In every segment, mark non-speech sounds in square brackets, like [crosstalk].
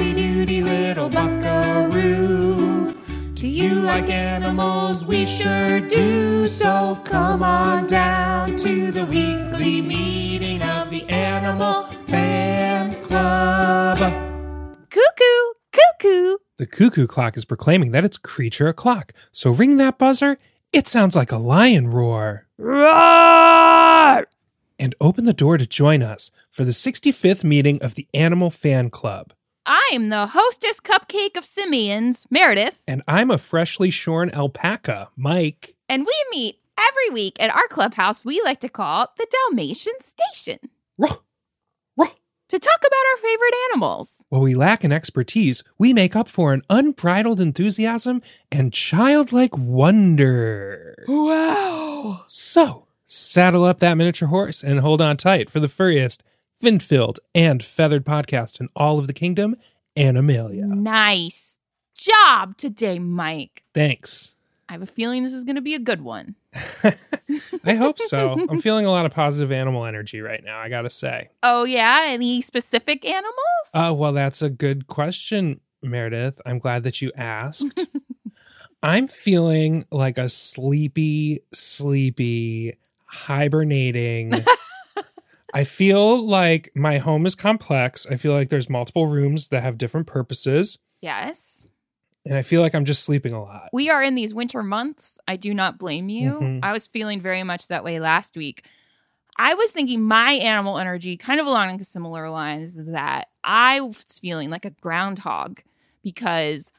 howdy doody little buckaroo. Do you like animals? We sure do. So come on down to the weekly meeting of the Animal Fan Club. Cuckoo, cuckoo. The cuckoo clock is proclaiming that it's creature o'clock. So ring that buzzer. It sounds like a lion roar. Roar! And open the door to join us for the 65th meeting of the Animal Fan Club. I'm the hostess cupcake of simians, Meredith, And I'm a freshly shorn alpaca, Mike. and we meet every week at our clubhouse we like to call the Dalmatian Station Ruh, ruh. to talk about our favorite animals. While we lack in expertise, we make up for an unbridled enthusiasm and childlike wonder. Wow. So, saddle up that miniature horse and hold on tight for the furriest, fin and feathered podcast in all of the kingdom, Animalia. Nice job today, Mike. Thanks. I have a feeling this is going to be a good one. [laughs] [laughs] I hope so. I'm feeling a lot of positive animal energy right now, I gotta say. Oh, yeah? Any specific animals? Uh, well, that's a good question, Meredith. I'm glad that you asked. [laughs] I'm feeling like a sleepy, sleepy, hibernating. I feel like my home is complex. I feel like there's multiple rooms that have different purposes. yes. And I feel like I'm just sleeping a lot. We are in these winter months. I do not blame you. Mhm. I was feeling very much that way last week. I was thinking my animal energy, kind of along similar lines, is that I was feeling like a groundhog because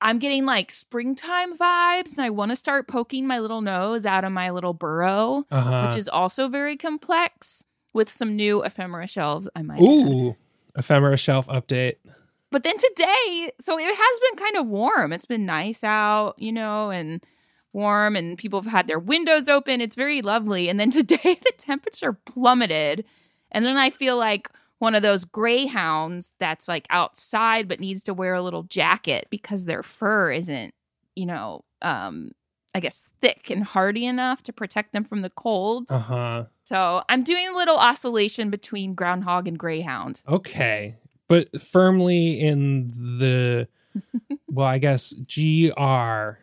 I'm getting like springtime vibes and I want to start poking my little nose out of my little burrow, Uh-huh. which is also very complex with some new ephemera shelves I might add. Ooh, ephemera shelf update. But then today, so it has been kind of warm. It's been nice out, you know, and warm, and people have had their windows open. It's very lovely. And then [laughs] today, the temperature plummeted. And then I feel like one of those greyhounds that's like outside but needs to wear a little jacket because their fur isn't, you know, um, I guess thick and hardy enough to protect them from the cold. Uh huh. So I'm doing a little oscillation between groundhog and greyhound. Okay. But firmly in the, [laughs] well, I guess GR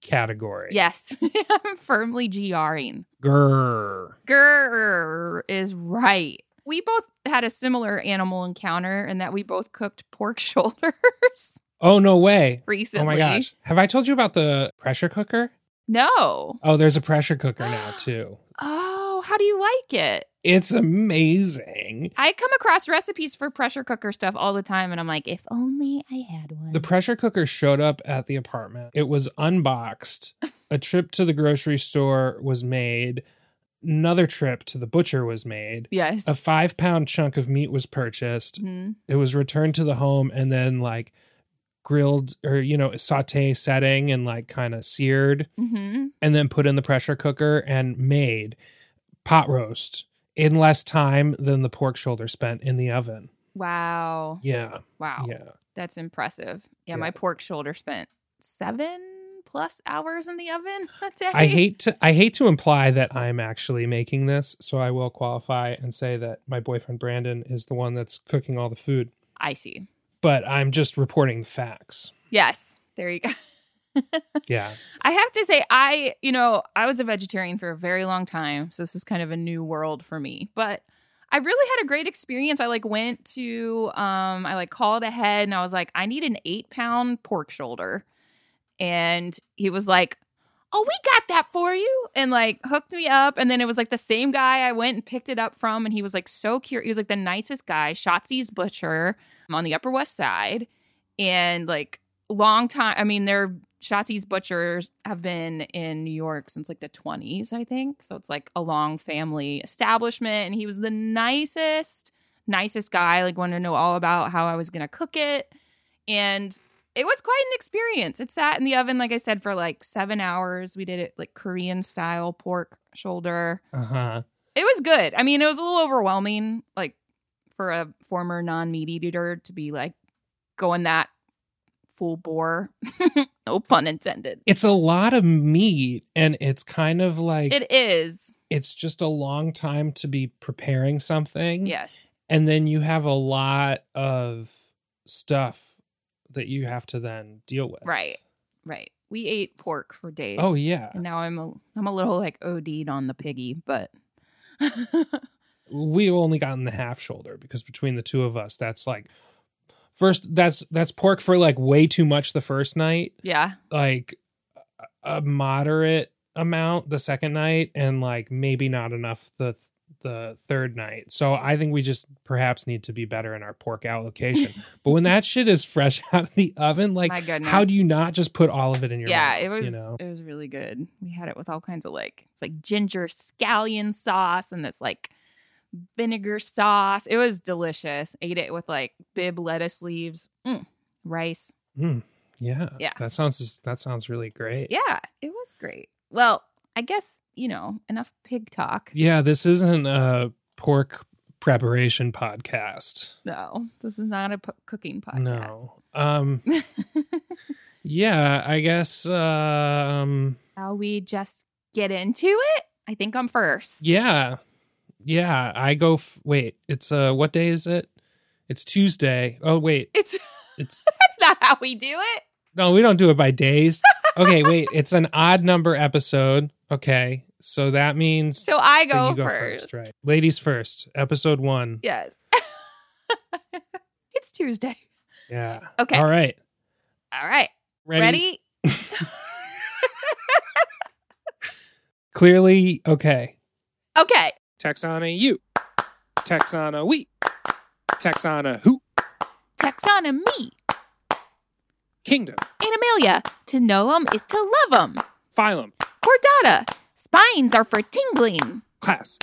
category. Yes, [laughs] I'm firmly GRing. Grr. Grr is right. We both had a similar animal encounter in that we both cooked pork [laughs] shoulders Oh, no way. recently. Oh my gosh. Have I told you about the pressure cooker? No. Oh, there's a pressure cooker now, [gasps] too. Oh, how do you like it? It's amazing. I come across recipes for pressure cooker stuff all the time, and I'm like, if only I had one. The pressure cooker showed up at the apartment. It was unboxed. A trip to the grocery store was made. Another trip to the butcher was made. yes. A five pound chunk of meat was purchased. Mhm. It was returned to the home and then like grilled or, you know, saute setting and like kind of seared Mhm. and then put in the pressure cooker and made pot roast in less time than the pork shoulder spent in the oven. Wow. Yeah. Wow. Yeah. That's impressive. Yeah, Yeah. my pork shoulder spent seven plus hours in the oven. I hate to I hate to imply that I'm actually making this, so I will qualify and say that my boyfriend Brandon is the one that's cooking all the food, I see. But I'm just reporting the facts. Yes. There you go. [laughs] Yeah. I have to say, I, you know, I was a vegetarian for a very long time. So this is kind of a new world for me. But I really had a great experience. I like went to, um, I like called ahead and I was like, I need an eight pound pork shoulder. And he was like, Oh, we got that for you. And like hooked me up. And then it was like the same guy I went and picked it up from. And he was like so cute. He was like the nicest guy, Schatzie's Butcher um, on the Upper West Side. And like long time, I mean, they're Schatzie's Butchers have been in New York since like the 20s, I think. So it's like a long family establishment. And he was the nicest, nicest guy. Like, wanted to know all about how I was going to cook it. And it was quite an experience. It sat in the oven, like I said, for like seven hours. We did it like Korean style pork shoulder. Uh-huh. It was good. I mean, it was a little overwhelming, like for a former non meat eater to be like going that full bore. [laughs] no pun intended. It's a lot of meat and it's kind of like It is. it's just a long time to be preparing something. Yes. And then you have a lot of stuff that you have to then deal with. Right. Right. We ate pork for days. Oh yeah. And now I'm a I'm a little like OD'd on the piggy, but We've only gotten the half shoulder because between the two of us, that's like first that's that's pork for like way too much the first night, yeah. like a moderate amount the second night, and like maybe not enough the the third night. So I think we just perhaps need to be better in our pork allocation. but when that shit is fresh [laughs] out of the oven, like how do you not just put all of it in your yeah, mouth, it was you know? it was really good. We had it with all kinds of like it's like ginger scallion sauce and this like vinegar sauce. It was delicious. Ate it with like Bibb lettuce leaves, mm, rice. Mm, yeah. Yeah. That sounds that sounds really great. Yeah, it was great. Well, I guess you know enough pig talk. Yeah, this isn't a pork preparation podcast. No, this is not a p- cooking podcast. No. Um [laughs] yeah, I guess um Shall we just get into it? I think I'm first. yeah. Yeah, I go f- wait, it's uh what day is it? It's Tuesday. Oh wait, [laughs] It's it's [laughs] that's not how we do it. No, we don't do it by days. Okay, wait, it's an odd number episode. Okay. So that means So I go, go first. right? Ladies first. Episode 1. Yes. [laughs] it's Tuesday. Yeah. Okay. All right. All right. Ready? Ready? [laughs] Clearly okay. Okay. Texana you. Texana we. Texana who. Taxonomy. Kingdom. Animalia. To know 'em is to love love 'em. Phylum. Chordata. Spines are for tingling. Class.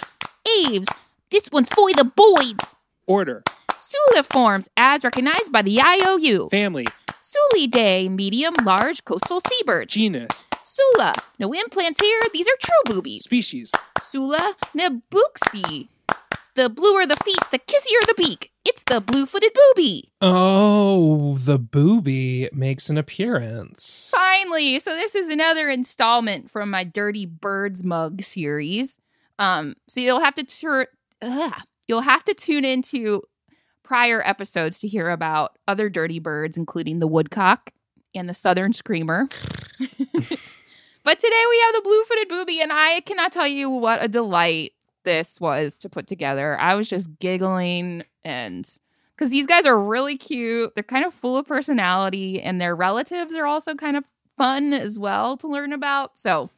Aves. This one's for the boys. Order. Suliforms, as recognized by the IOU. Family. Sulidae, medium, large coastal seabirds. Genus. Sula, no implants here. These are true boobies. Species. Sula nebouxii. The bluer the feet, the kissier the beak. It's the blue-footed booby. Oh, the booby makes an appearance. Finally, so this is another installment from my Dirty Birds mug series. Um, so you'll have to tur- ugh, you'll have to tune into prior episodes to hear about other dirty birds, including the woodcock and the southern screamer. [laughs] but today we have the blue-footed booby, and I cannot tell you what a delight this was to put together. I was just giggling and because these guys are really cute. They're kind of full of personality, and their relatives are also kind of fun as well to learn about. So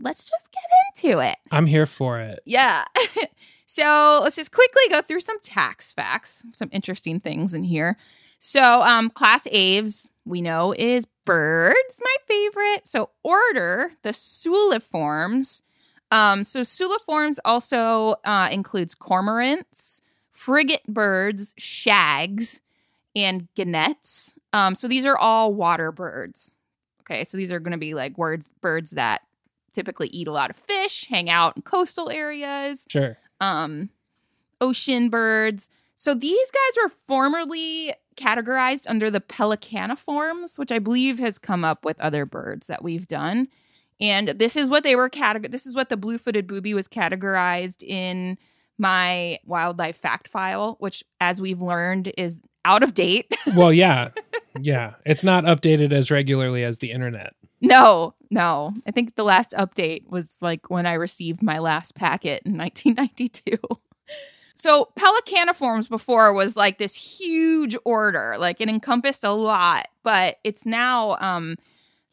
let's just get into it. I'm here for it. Yeah. [laughs] so let's just quickly go through some tax facts, some interesting things in here. So, um, class Aves, we know, is birds, my favorite. So, order, the Suliforms. Um, so, Suliforms also uh, includes cormorants, frigate birds, shags, and gannets. Um, so, these are all water birds. Okay, so these are going to be like words, birds that typically eat a lot of fish, hang out in coastal areas, Sure. um, ocean birds. So these guys were formerly categorized under the pelicaniforms, which I believe has come up with other birds that we've done. And this is what they were categorized. This is what the blue-footed booby was categorized in my wildlife fact file, which, as we've learned, is out of date. [laughs] Well, yeah. Yeah. It's not updated as regularly as the internet. No, no. I think the last update was like when I received my last packet in [laughs] 1992. So, pelicaniforms before was like this huge order, like it encompassed a lot, but it's now um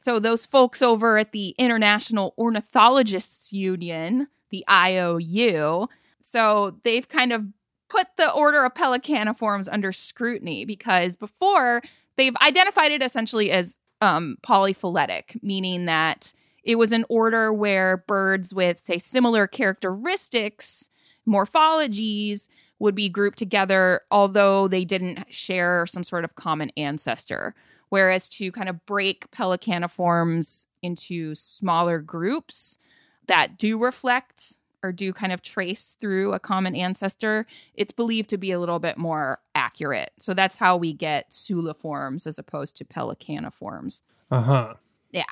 so those folks over at the International Ornithologists Union, the IOU, so they've kind of put the order of pelicaniforms under scrutiny because before they've identified it essentially as um, polyphyletic, meaning that it was an order where birds with, say, similar characteristics, morphologies, would be grouped together, although they didn't share some sort of common ancestor. Whereas to kind of break pelicaniforms into smaller groups that do reflect or do kind of trace through a common ancestor, it's believed to be a little bit more accurate. So that's how we get suliforms as opposed to pelicaniforms. Uh huh. Yeah.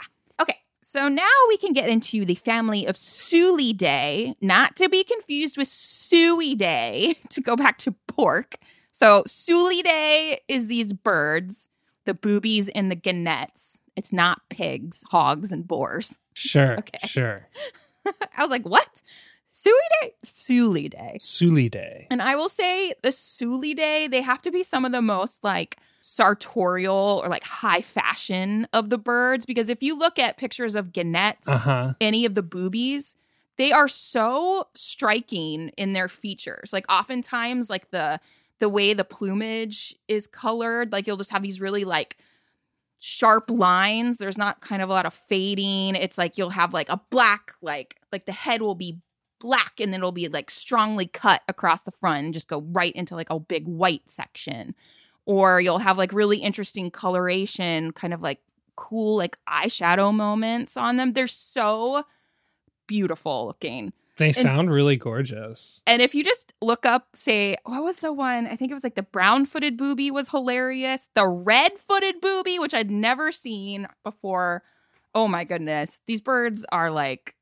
Okay, so now we can get into the family of Sulidae, not to be confused with Suidae, [laughs] to go back to pork. So Sulidae is these birds, the boobies and the gannets. It's not pigs, hogs, and boars. Sure. Okay. Sure. [laughs] I was like, what? Suli Day? Suli Day. Suli Day. And I will say the Suli Day, they have to be some of the most like sartorial or like high fashion of the birds because if you look at pictures of gannets, Uh huh. any of the boobies, they are so striking in their features. Like oftentimes like the the way the plumage is colored, like you'll just have these really like sharp lines. There's not kind of a lot of fading. It's like you'll have like a black like like the head will be black and then it'll be like strongly cut across the front and just go right into like a big white section. Or you'll have like really interesting coloration, kind of like cool like eyeshadow moments on them. They're so beautiful looking. They sound really gorgeous. And if you just look up, say, what was the one? I think it was like the brown footed booby was hilarious. The red footed booby, which I'd never seen before. Oh my goodness. These birds are like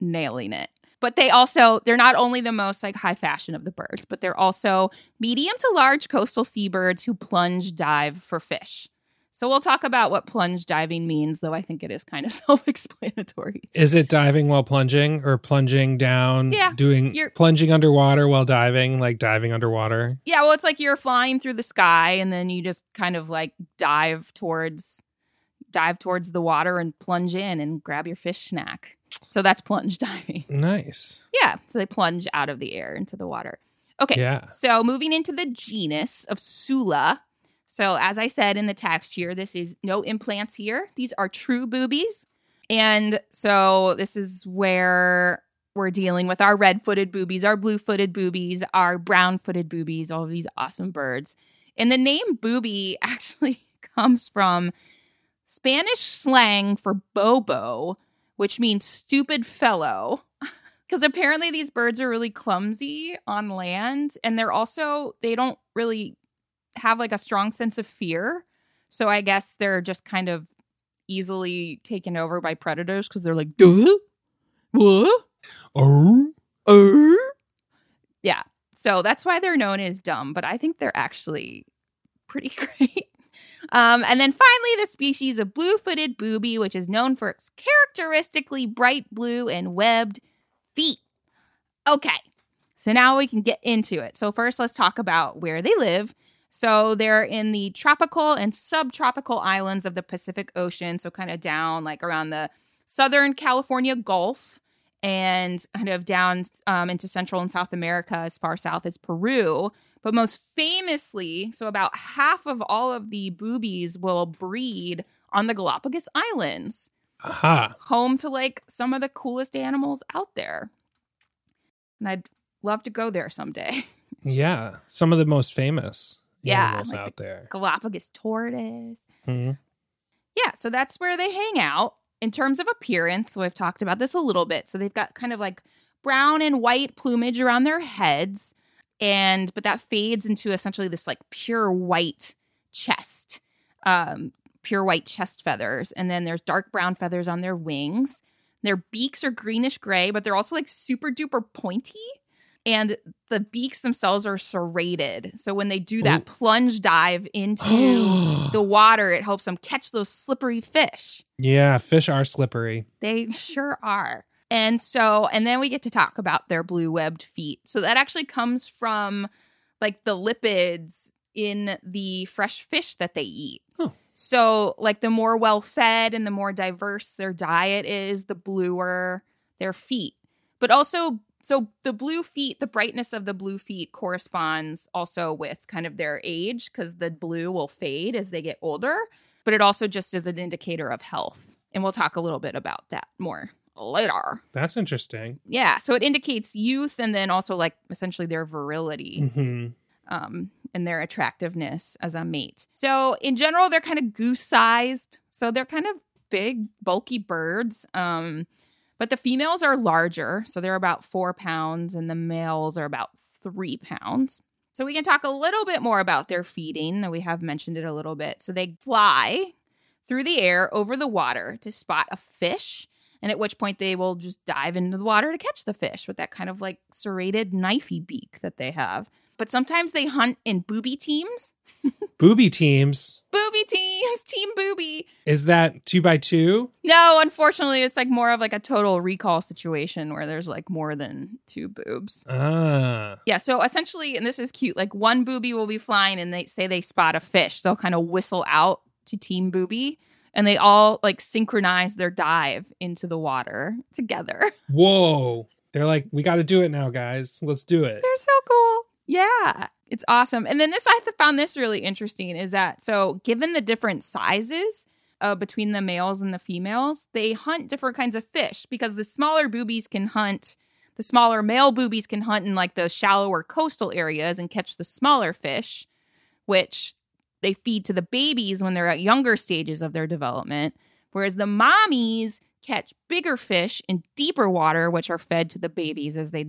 nailing it. But they also, they're not only the most like high fashion of the birds, but they're also medium to large coastal seabirds who plunge dive for fish. So we'll talk about what plunge diving means, though I think it is kind of [laughs] self explanatory. Is it diving while plunging or plunging down? Yeah, Doing you're- plunging underwater while diving, like diving underwater? Yeah, well, it's like you're flying through the sky and then you just kind of like dive towards dive towards the water and plunge in and grab your fish snack. So that's plunge [laughs] diving. Nice. Yeah, so they plunge out of the air into the water. Okay. Yeah. So moving into the genus of Sula. So as I said in the text here, this is no implants here. These are true boobies. And so this is where we're dealing with our red-footed boobies, our blue-footed boobies, our brown-footed boobies, all these awesome birds. And the name booby [laughs] actually comes from Spanish slang for bobo, which means stupid fellow [laughs] because apparently these birds are really clumsy on land and they're also they don't really have like a strong sense of fear so i guess they're just kind of easily taken over by predators because they're like duh what Oh. er? yeah so that's why they're known as dumb but i think they're actually pretty [laughs] great um, and then finally the species of blue-footed booby which is known for its characteristically bright blue and webbed feet. Okay, so now we can get into it. So, first, let's talk about where they live. So, they're in the tropical and subtropical islands of the Pacific Ocean. So, kind of down like around the southern California Gulf and kind of down um, into Central and South America as far south as Peru. But most famously, so about half of all of the boobies will breed on the Galapagos Islands Aha. home to like some of the coolest animals out there. And I'd love to go there someday. [laughs] Yeah. Some of the most famous Yeah, like out there. Galapagos tortoise. Mhm. Yeah, so that's where they hang out. In terms of appearance, so I've talked about this a little bit. So they've got kind of like brown and white plumage around their heads, and but that fades into essentially this like pure white chest, um, pure white chest feathers, and then there's dark brown feathers on their wings. Their beaks are greenish gray, but they're also like super duper pointy. And the beaks themselves are serrated. So when they do that Ooh. plunge dive into [gasps] the water, it helps them catch those slippery fish. yeah, fish are slippery. They sure are. And so, and then we get to talk about their blue webbed feet. So that actually comes from like the lipids in the fresh fish that they eat. Oh. So, like the more well fed and the more diverse their diet is, the bluer their feet. But also, so the blue feet, the brightness of the blue feet corresponds also with kind of their age because the blue will fade as they get older, but it also just is an indicator of health. And we'll talk a little bit about that more later. That's interesting. Yeah. So it indicates youth and then also like essentially their virility hmm um, and their attractiveness as a mate. So in general, they're kind of goose sized. So they're kind of big, bulky birds. Um, but the females are larger. So they're about four pounds and the males are about three pounds. So we can talk a little bit more about their feeding. We have mentioned it a little bit. So they fly through the air over the water to spot a fish. And at which point they will just dive into the water to catch the fish with that kind of like serrated knifey beak that they have. but sometimes they hunt in booby teams. [laughs] Booby teams. Booby teams, [laughs] team booby. Is that two by two? No, unfortunately, it's like more of like a total recall situation where there's like more than two boobs. Ah. Yeah, so essentially, and this is cute, like one booby will be flying and they say they spot a fish. They'll kind of whistle out to team booby and they all like synchronize their dive into the water together. [laughs] Whoa. They're like, we got to do it now, guys. Let's do it. They're so cool. Yeah, it's awesome. And then this, I found this really interesting is that so given the different sizes uh, between the males and the females, they hunt different kinds of fish because the smaller boobies can hunt. The smaller male boobies can hunt in like the shallower coastal areas and catch the smaller fish, which they feed to the babies when they're at younger stages of their development. Whereas the mommies catch bigger fish in deeper water, which are fed to the babies as they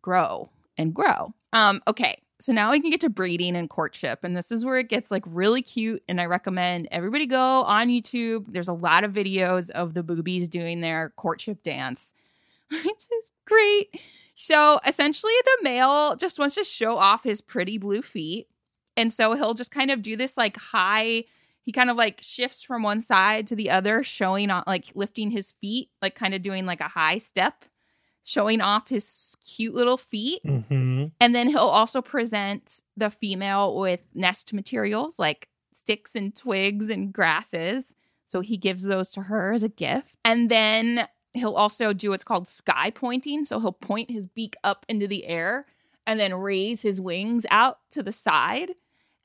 grow and grow. Um, okay, so now we can get to breeding and courtship, and this is where it gets like really cute. And I recommend everybody go on YouTube. There's a lot of videos of the boobies doing their courtship dance, [laughs] which is great. So essentially, the male just wants to show off his pretty blue feet. And so he'll just kind of do this like high, he kind of like shifts from one side to the other, showing on like lifting his feet, like kind of doing like a high step, showing off his cute little feet. hmm And then he'll also present the female with nest materials like sticks and twigs and grasses. So he gives those to her as a gift. And then he'll also do what's called sky pointing. So he'll point his beak up into the air and then raise his wings out to the side.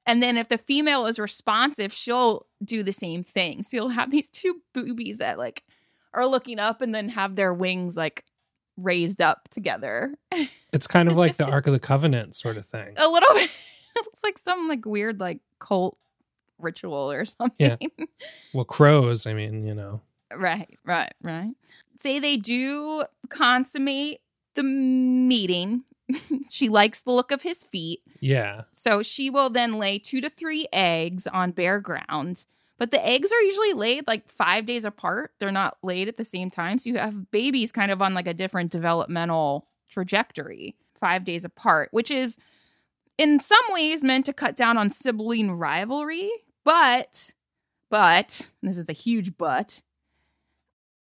And then if the female is responsive, she'll do the same thing. So you'll have [laughs] these two boobies that like are looking up and then have their wings like raised up together. [laughs] It's kind of like the [laughs] Ark of the Covenant sort of thing. a little bit. [laughs] It looks like some like weird like cult ritual or something. Yeah. Well, crows, I mean, you know. right, right, right. Say they do consummate the meeting. she likes the look of his feet. Yeah. So she will then lay two to three eggs on bare ground. But the eggs are usually laid like five days apart. They're not laid at the same time. So you have babies kind of on like a different developmental trajectory, five days apart, which is in some ways meant to cut down on sibling rivalry. But, but, this is a huge but,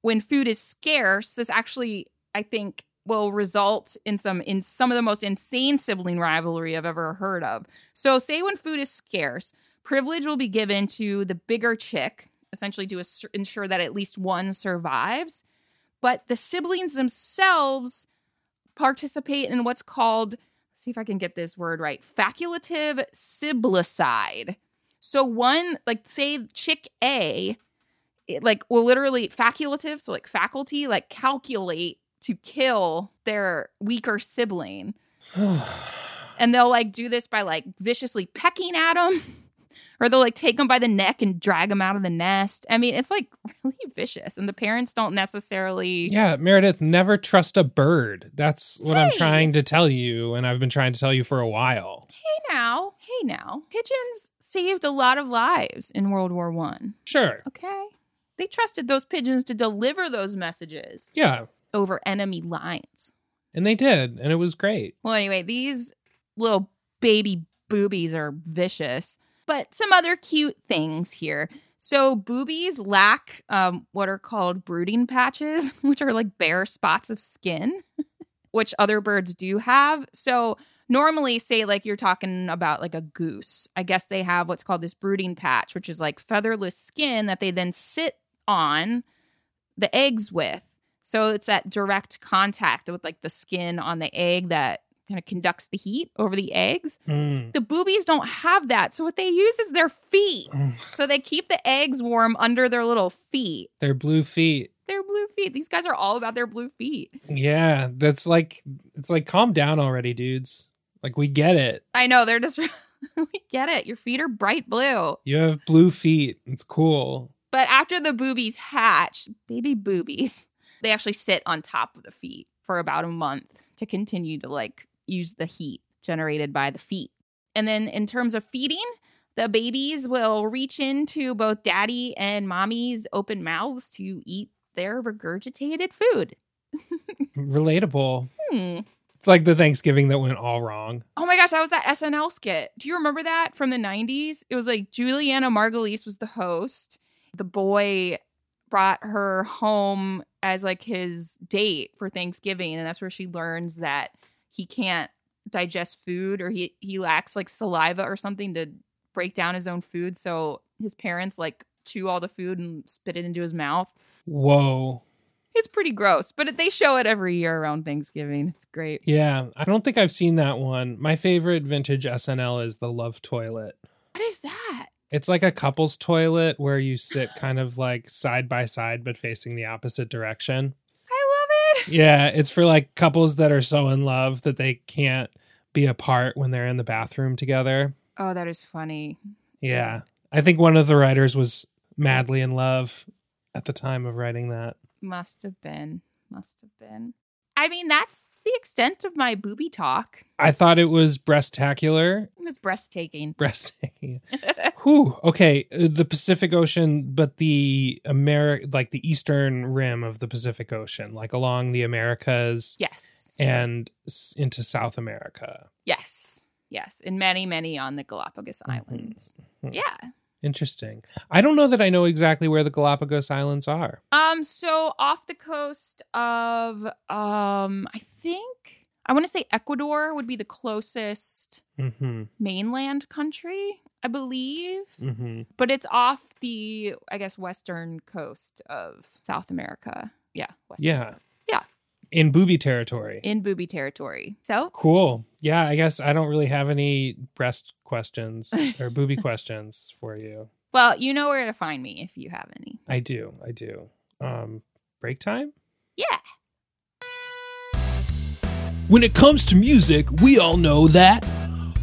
when food is scarce, this actually, I think, will result in some in some of the most insane sibling rivalry I've ever heard of. So, say when food is scarce, privilege will be given to the bigger chick, essentially to ensure that at least one survives. But the siblings themselves participate in what's called, see if I can get this word right, facultative siblicide. So one, like say chick A, it, like will literally facultative, so like faculty, like calculate to kill their weaker sibling [sighs] and they'll like do this by like viciously pecking at them or they'll like take them by the neck and drag them out of the nest i mean it's like [laughs] really vicious and the parents don't necessarily yeah, Meredith, never trust a bird. That's what I'm trying to tell you, and I've been trying to tell you for a while. hey now hey now pigeons saved a lot of lives in world war one Sure. okay they trusted those pigeons to deliver those messages Yeah. over enemy lines And they did, and it was great. Well, anyway, these little baby boobies are vicious, but some other cute things here. So, boobies lack um, what are called brooding patches, [laughs] which are like bare spots of skin, [laughs] which other birds do have. So, normally, say, like you're talking about like a goose, I guess they have what's called this brooding patch, which is like featherless skin that they then sit on the eggs with. So it's that direct contact with like the skin on the egg that kind of conducts the heat over the eggs. Mm. The boobies don't have that. So what they use is their feet. So they keep the eggs warm under their little feet. Their blue feet. Their blue feet. These guys are all about their blue feet. Yeah, that's like it's like calm down already, dudes. Like we get it. I know they're just [laughs] we get it. Your feet are bright blue. You have blue feet. It's cool. But after the boobies hatch, baby boobies, they actually sit on top of the feet for about a month to continue to like use the heat generated by the feet. And then in terms of feeding, the babies will reach into both daddy and mommy's open mouths to eat their regurgitated food. [laughs] Relatable. Hmm. It's like the Thanksgiving that went all wrong. Oh my gosh, that was that SNL skit. Do you remember that from the 90s? It was like Julianna Margulies was the host. The boy brought her home as like his date for Thanksgiving, and that's where she learns that he can't digest food or he he lacks like saliva or something to break down his own food. So his parents like chew all the food and spit it into his mouth. Whoa. It's pretty gross, but they show it every year around Thanksgiving. It's great. Yeah, I don't think I've seen that one. My favorite vintage SNL is the Love Toilet. What is that? It's like a couple's toilet where you sit kind of like side by side but facing the opposite direction. It. [laughs] Yeah, it's for like couples that are so in love that they can't be apart when they're in the bathroom together. Oh, that is funny. Yeah. I think one of the writers was madly in love at the time of writing that. Must have been. Must have been. I mean, that's the extent of my booby talk. I thought it was breathtacular. It was breathtaking. Breathtaking. [laughs] Whew. Okay, uh, the Pacific Ocean, but the Ameri- like the eastern rim of the Pacific Ocean, like along the Americas Yes. and s- into South America. yes. Yes. And many, many on the Galapagos Mhm. Islands. Mhm. Yeah. Interesting. I don't know that I know exactly where the Galapagos Islands are. Um, so off the coast of um, I think I want to say Ecuador would be the closest Mm-hmm. mainland country, I believe. Mm-hmm. But it's off the, I guess, western coast of South America. Yeah. Western Yeah. coast. Yeah. In booby territory. In booby territory. So Cool. Yeah, I guess I don't really have any breast questions [laughs] or booby questions for you. Well, you know where to find me if you have any. I do. I do. Um break time? Yeah. When it comes to music, we all know that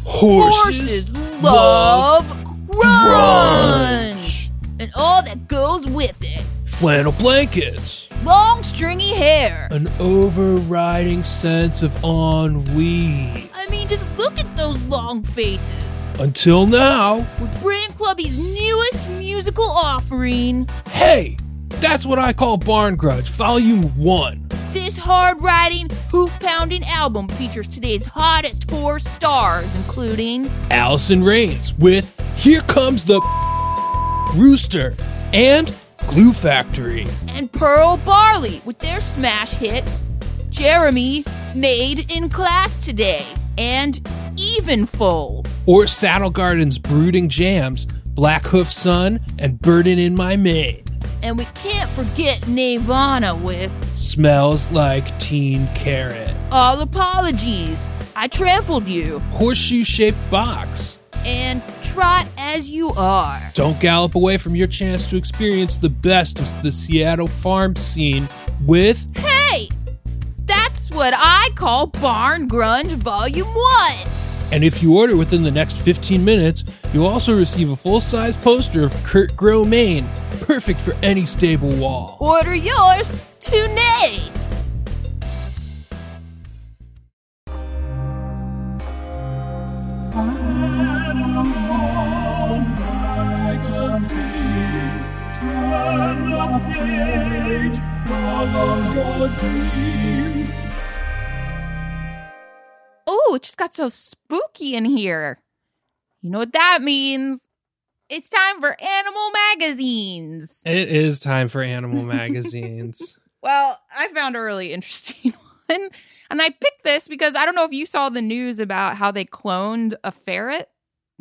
horses, love grunge. and all that goes with it. Flannel blankets, Long stringy hair. an overriding sense of ennui. I mean, just look at those long faces. Until now, With Brand Clubby's newest musical offering, hey, that's what I call Barn Grunge Volume 1. this hard riding, hoof pounding album features today's hottest four stars, including Allison Rains with Here Comes the Rooster and Glue Factory. and Pearl Barley with their smash hits Jeremy, Made in Class Today, and Evenfold. Or Saddle Garden's Brooding Jams, Black Hoof Sun and Burden in My Mane. And we can't forget Nirvana with Smells like Teen Carrot. All Apologies, I Trampled You, Horseshoe shaped box. and Trot As You Are. Don't gallop away from your chance to experience the best of the Seattle farm scene with Hey! That's what I call Barn Grunge Volume 1. And if you order within the next 15 minutes, you'll also receive a full size poster of Kurt Grow Maine, perfect for any stable wall. Order yours today. Oh, it just got so spooky in here. You know what that means? It's time for animal magazines. It is time for animal [laughs] magazines. Well, I found a really interesting [laughs] one. And I picked this because I don't know if you saw the news about how they cloned a ferret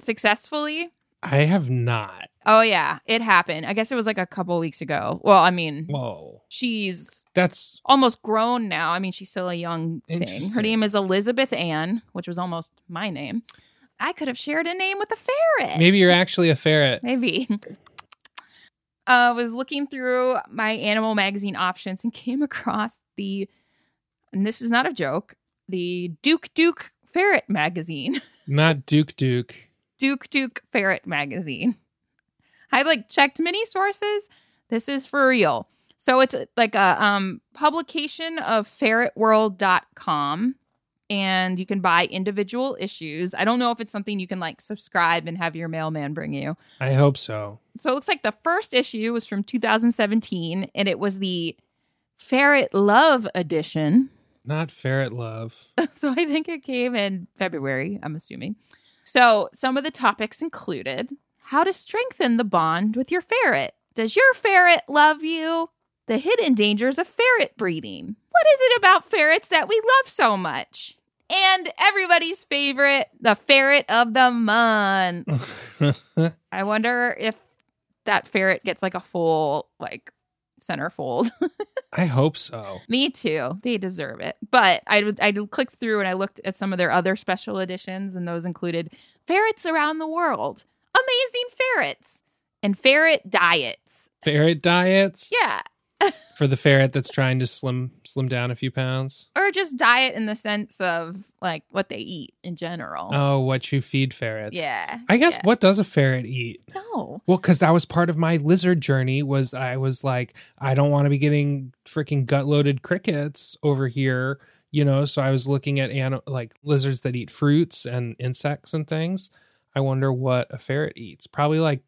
successfully. I have not. Oh, yeah, it happened. I guess it was like a couple weeks ago. Well, I mean, Whoa. she's That's almost grown now. I mean, she's still a young thing. Her name is Elizabeth Ann, which was almost my name. I could have shared a name with a ferret. maybe you're actually a ferret. Maybe. I [laughs] uh, was looking through my animal magazine options and came across the, and this is not a joke, the Duke Duke Ferret magazine. [laughs] Not Duke Duke. Duke Duke Ferret magazine. [laughs] I like checked many sources. This is for real. So it's like a um, publication of ferretworld.com and you can buy individual issues. I don't know if it's something you can like subscribe and have your mailman bring you. I hope so. So it looks like the first issue was from 2017 and it was the Ferret Love edition. Not ferret love. [laughs] so I think it came in February, I'm assuming. So some of the topics included how to strengthen the bond with your ferret. Does your ferret love you? The hidden dangers of ferret breeding. What is it about ferrets that we love so much? And everybody's favorite, the ferret of the month. [laughs] I wonder if that ferret gets like a full like centerfold. [laughs] I hope so. Me too. They deserve it. But I I clicked through and I looked at some of their other special editions, and those included ferrets around the world, amazing ferrets, and ferret diets. Ferret diets Yeah, [laughs] for the ferret that's trying to slim slim down a few pounds. or just diet in the sense of like what they eat in general. Oh, what you feed ferrets. yeah, I guess yeah. what does a ferret eat? No. Well, because that was part of my lizard journey. Was I was like, I don't want to be getting freaking gut loaded crickets over here, you know. So I was looking at an- like lizards that eat fruits and insects and things. I wonder what a ferret eats. Probably like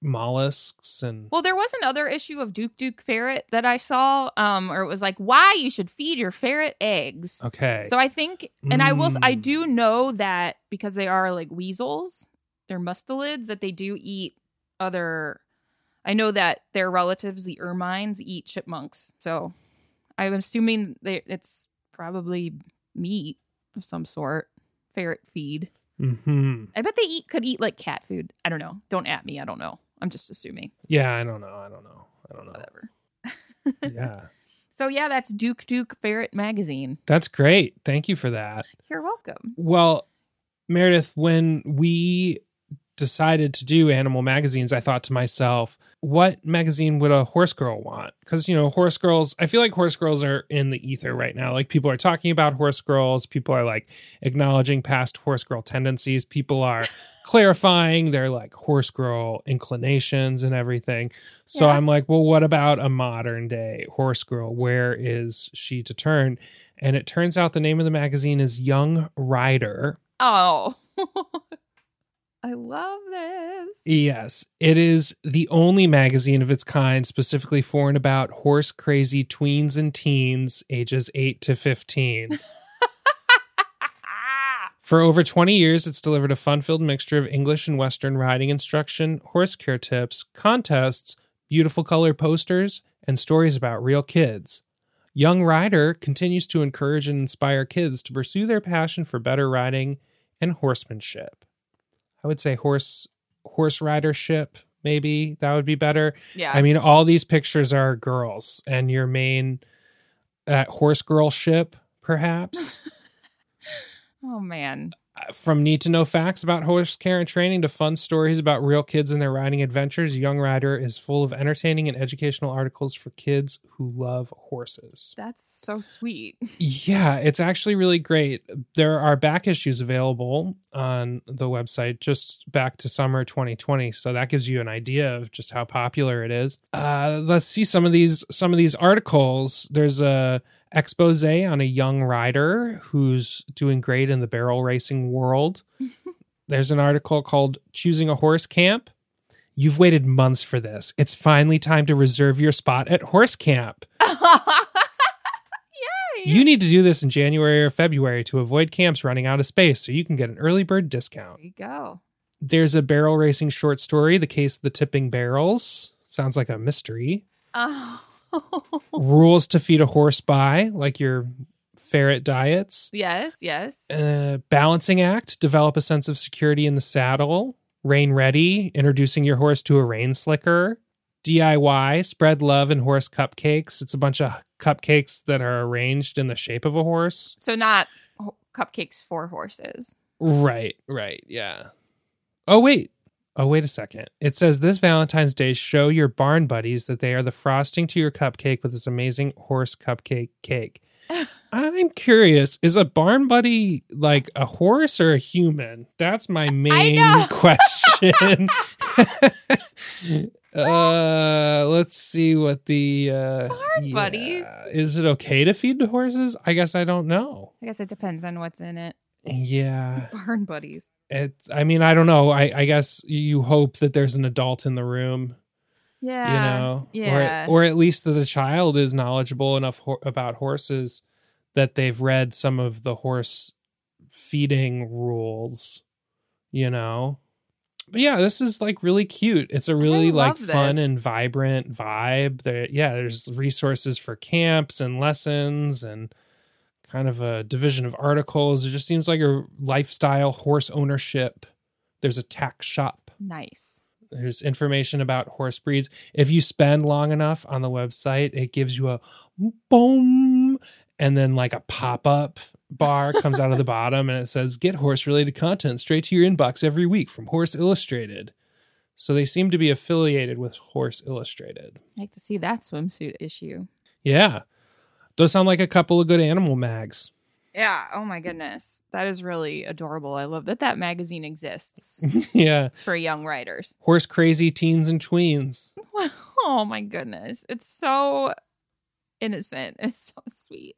mollusks and Well, there was another issue of Duke Duke Ferret that I saw, um, or it was like why you should feed your ferret eggs. okay. So I think, and I will, I Mm. do know that because they are like weasels, they're mustelids, that they do eat other. I know that their relatives, the ermines, eat chipmunks. So I'm assuming they, it's probably meat of some sort, ferret feed. Mm-hmm. I bet they eat could eat like cat food. I don't know. Don't at me. I don't know. I'm just assuming. Yeah, I don't know. I don't know. I don't know. Whatever. [laughs] yeah, So yeah, that's Duke Duke Ferret magazine. that's great. Thank you for that. You're welcome. Well, Meredith, when we decided to do animal magazines, I thought to myself, what magazine would a horse girl want? Because, you know, horse girls, I feel like horse girls are in the ether right now. Like people are talking about horse girls, people are like acknowledging past horse girl tendencies, people are [laughs] clarifying their like horse girl inclinations and everything. So Yeah. I'm like, well, what about a modern day horse girl? Where is she to turn? And it turns out the name of the magazine is Young Rider. Oh. [laughs] I love this. Yes, it is the only magazine of its kind specifically for and about horse crazy tweens and teens ages 8 to 15. [laughs] For over 20 years, it's delivered a fun filled mixture of English and Western riding instruction, horse care tips, contests, beautiful color posters, and stories about real kids. Young Rider continues to encourage and inspire kids to pursue their passion for better riding and horsemanship. I would say horse horse ridership, maybe that would be better. Yeah. I mean, all these pictures are girls, and your main uh, horse girl ship, perhaps. [laughs] oh man. From need to know facts about horse care and training to fun stories about real kids and their riding adventures, Young Rider is full of entertaining and educational articles for kids who love horses. That's so sweet. [laughs] Yeah, it's actually really great. There are back issues available on the website just back to summer 2020, so that gives you an idea of just how popular it is. Uh, let's see some of these some of these articles. There's a expose on a young rider who's doing great in the barrel racing world. [laughs] There's an article called "Choosing a Horse Camp." You've waited months for this. It's finally time to reserve your spot at horse camp. [laughs] Yay. You need to do this in January or February to avoid camps running out of space so you can get an early bird discount. there you go. There's a barrel racing short story, The Case of the Tipping Barrels. Sounds like a mystery. Oh. [laughs] Rules to feed a horse by, like your ferret diets. yes, yes. Uh, balancing act, develop a sense of security in the saddle. Rain ready, introducing your horse to a rain slicker. DIY, spread love in horse cupcakes. It's a bunch of cupcakes that are arranged in the shape of a horse. So not ho- cupcakes for horses. Right, right, yeah. Oh wait. Oh wait a second. It says this Valentine's Day show your barn buddies that they are the frosting to your cupcake with this amazing horse cupcake cake. [laughs] I'm curious, is a barn buddy like a horse or a human? That's my main [laughs] question. [laughs] uh let's see what the uh Barn buddies. Is it okay to feed to horses? I guess I don't know. I guess it depends on what's in it. Yeah. [laughs] Barn buddies. It's. I mean, I don't know. I, I guess you hope that there's an adult in the room. Yeah. you know, Yeah. or or at least that the child is knowledgeable enough ho- about horses that they've read some of the horse feeding rules, you know. But yeah, this is like really cute. It's a really like love fun and vibrant vibe. There yeah, there's resources for camps and lessons and kind of a division of articles. It just seems like a lifestyle horse ownership. There's a tack shop. Nice. There's information about horse breeds. If you spend long enough on the website, it gives you a boom and then like a pop-up bar [laughs] comes out of the bottom and it says get horse related content straight to your inbox every week from Horse Illustrated. So they seem to be affiliated with Horse Illustrated. I like to see that swimsuit issue. Yeah. Those sound like a couple of good animal mags. Yeah. Oh my goodness. That is really adorable. I love that that magazine exists [laughs] yeah. for young writers. Horse crazy teens and tweens. [laughs] Oh my goodness. It's so innocent. [laughs] It's so sweet.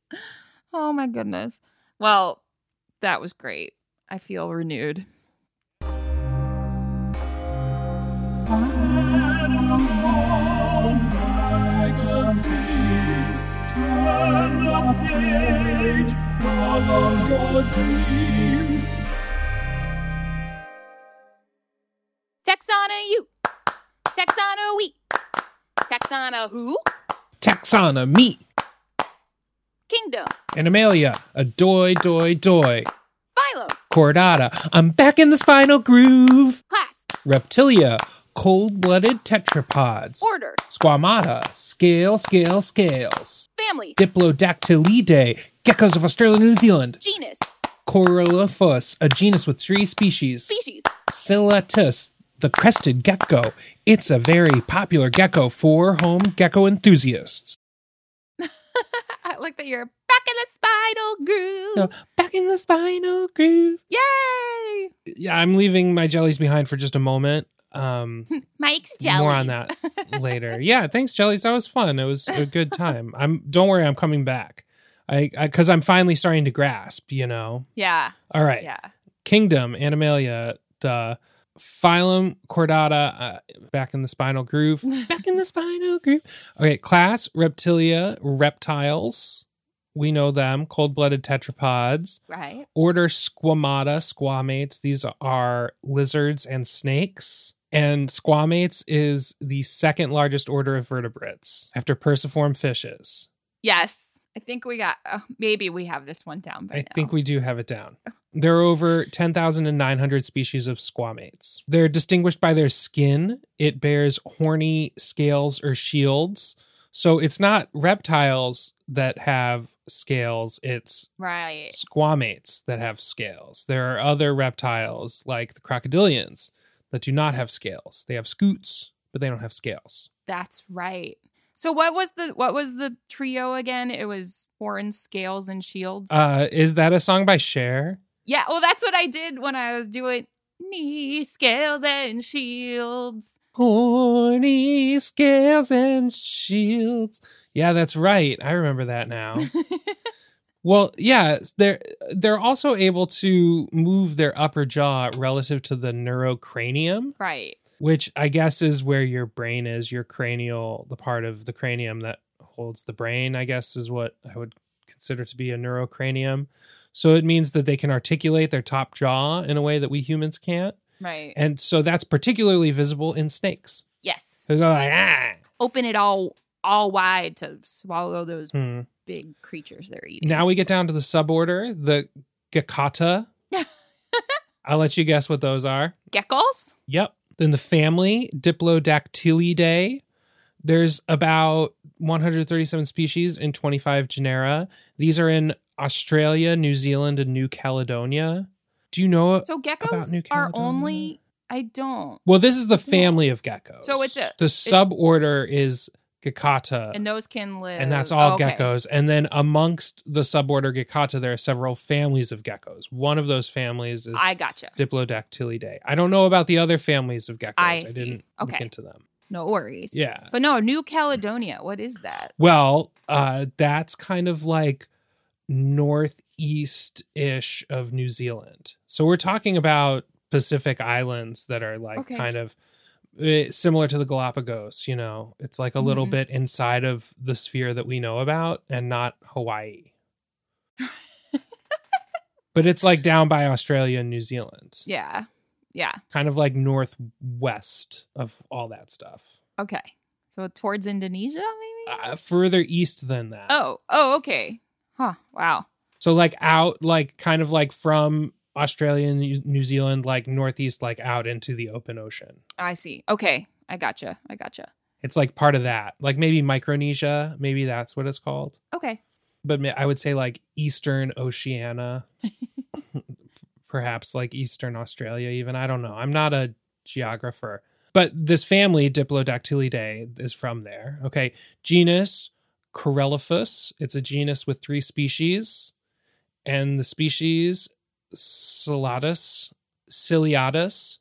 Oh my goodness. Well, that was great. I feel renewed. Texana you. Texana we. Texana who? Taxana, me, Kingdom. Animalia, a doy, doy, doy. Phylum. Chordata, I'm back in the spinal groove. Class. Reptilia, cold blooded tetrapods. Order. Squamata, scale, scale, scales. Family. Diplodactylidae, geckos of Australia and New Zealand. Genus. Correlophus, a genus with three species. Species. Ciliatus, the crested gecko. It's a very popular gecko for home gecko enthusiasts. [laughs] I like that you're back in the spinal groove. So, back in the spinal groove. Yay! Yeah, I'm leaving my jellies behind for just a moment. Um, [laughs] Mike's jelly. more on that [laughs] later. Yeah, thanks, jellies. That was fun. It was a good time. I'm. Don't worry, I'm coming back. I because I'm finally starting to grasp. You know. Yeah. All right. Yeah. Kingdom, Animalia, the phylum Chordata, uh, back in the spinal groove. [laughs] back in the spinal groove. Okay, class Reptilia, reptiles. We know them, cold blooded tetrapods. Right. Order Squamata, squamates. These are lizards and snakes. And squamates is the second largest order of vertebrates after perciform fishes. Yes. I think we got, uh, maybe we have this one down by I now. think we do have it down. There are over 10,900 species of squamates. They're distinguished by their skin. It bears horny scales or shields. So it's not reptiles that have scales, it's Right. squamates that have scales. There are other reptiles like the crocodilians that do not have scales. They have scutes, but they don't have scales. That's right. So what was the what was the trio again? It was horns, scales, and shields. Uh, is that a song by Cher? yeah, well that's what I did when I was doing knee scales and shields. Horny scales and shields. Yeah, that's right. I remember that now. [laughs] well, yeah, they're they're also able to move their upper jaw relative to the neurocranium, right. which I guess is where your brain is, your cranial, the part of the cranium that holds the brain, I guess is what I would consider to be a neurocranium. So it means that they can articulate their top jaw in a way that we humans can't. Right. And so that's particularly visible in snakes. yes. They go like, ah. Open it all all wide to swallow those Hmm. big creatures they're eating. Now we get down to the suborder, the Gekkota. [laughs] I'll let you guess what those are. geckos? Yep. Then the family, Diplodactylidae. There's about 137 species in 25 genera. These are in Australia, New Zealand, and New Caledonia. Do you know? So About geckos New are only I don't. well, this is the family of geckos. So it's a- the suborder is Gekkota. And those can live and that's all okay. geckos. And then amongst the suborder Gekkota, there are several families of geckos. One of those families is I gotcha. Diplodactylidae. I don't know about the other families of geckos. I I, didn't look Okay. into them. No worries. Yeah. But no, New Caledonia. What is that? Well, uh, that's kind of like northeast ish of New Zealand. So we're talking about Pacific islands that are like Okay. kind of eh, similar to the Galapagos, you know. It's like a little Mhm. bit inside of the sphere that we know about and not Hawaii. [laughs] but it's like down by Australia and New Zealand. Yeah. Yeah. Kind of like northwest of all that stuff. Okay. So towards Indonesia, maybe? Uh, further east than that. oh. Oh, okay. Huh. Wow. So like out like kind of like from Australia and New New Zealand like northeast like out into the open ocean. I see. Okay. I gotcha. I gotcha. It's like part of that. Like maybe Micronesia, maybe that's what it's called. Okay. But I would say like Eastern Oceania. [laughs] Perhaps like Eastern Australia even. I don't know. I'm not a geographer. But this family Diplodactylidae is from there. Okay. Genus Correlophus. It's a genus with three species. And the species Ciliatus, Ciliatus.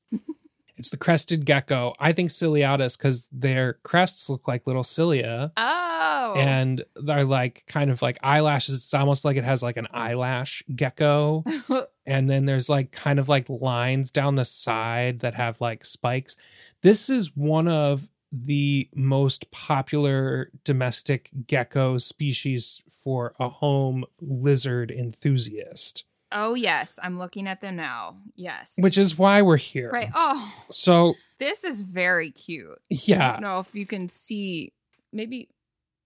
it's the crested gecko. I think Ciliatus because their crests look like little cilia Oh. and they're like kind of like eyelashes. It's almost like it has like an eyelash gecko. [laughs] and then there's like kind of like lines down the side that have like spikes. This is one of the most popular domestic gecko species for a home lizard enthusiast, oh, yes. I'm looking at them now. Yes. which is why we're here. Right. Oh, So, this is very cute. Yeah. I don't know if you can see. Maybe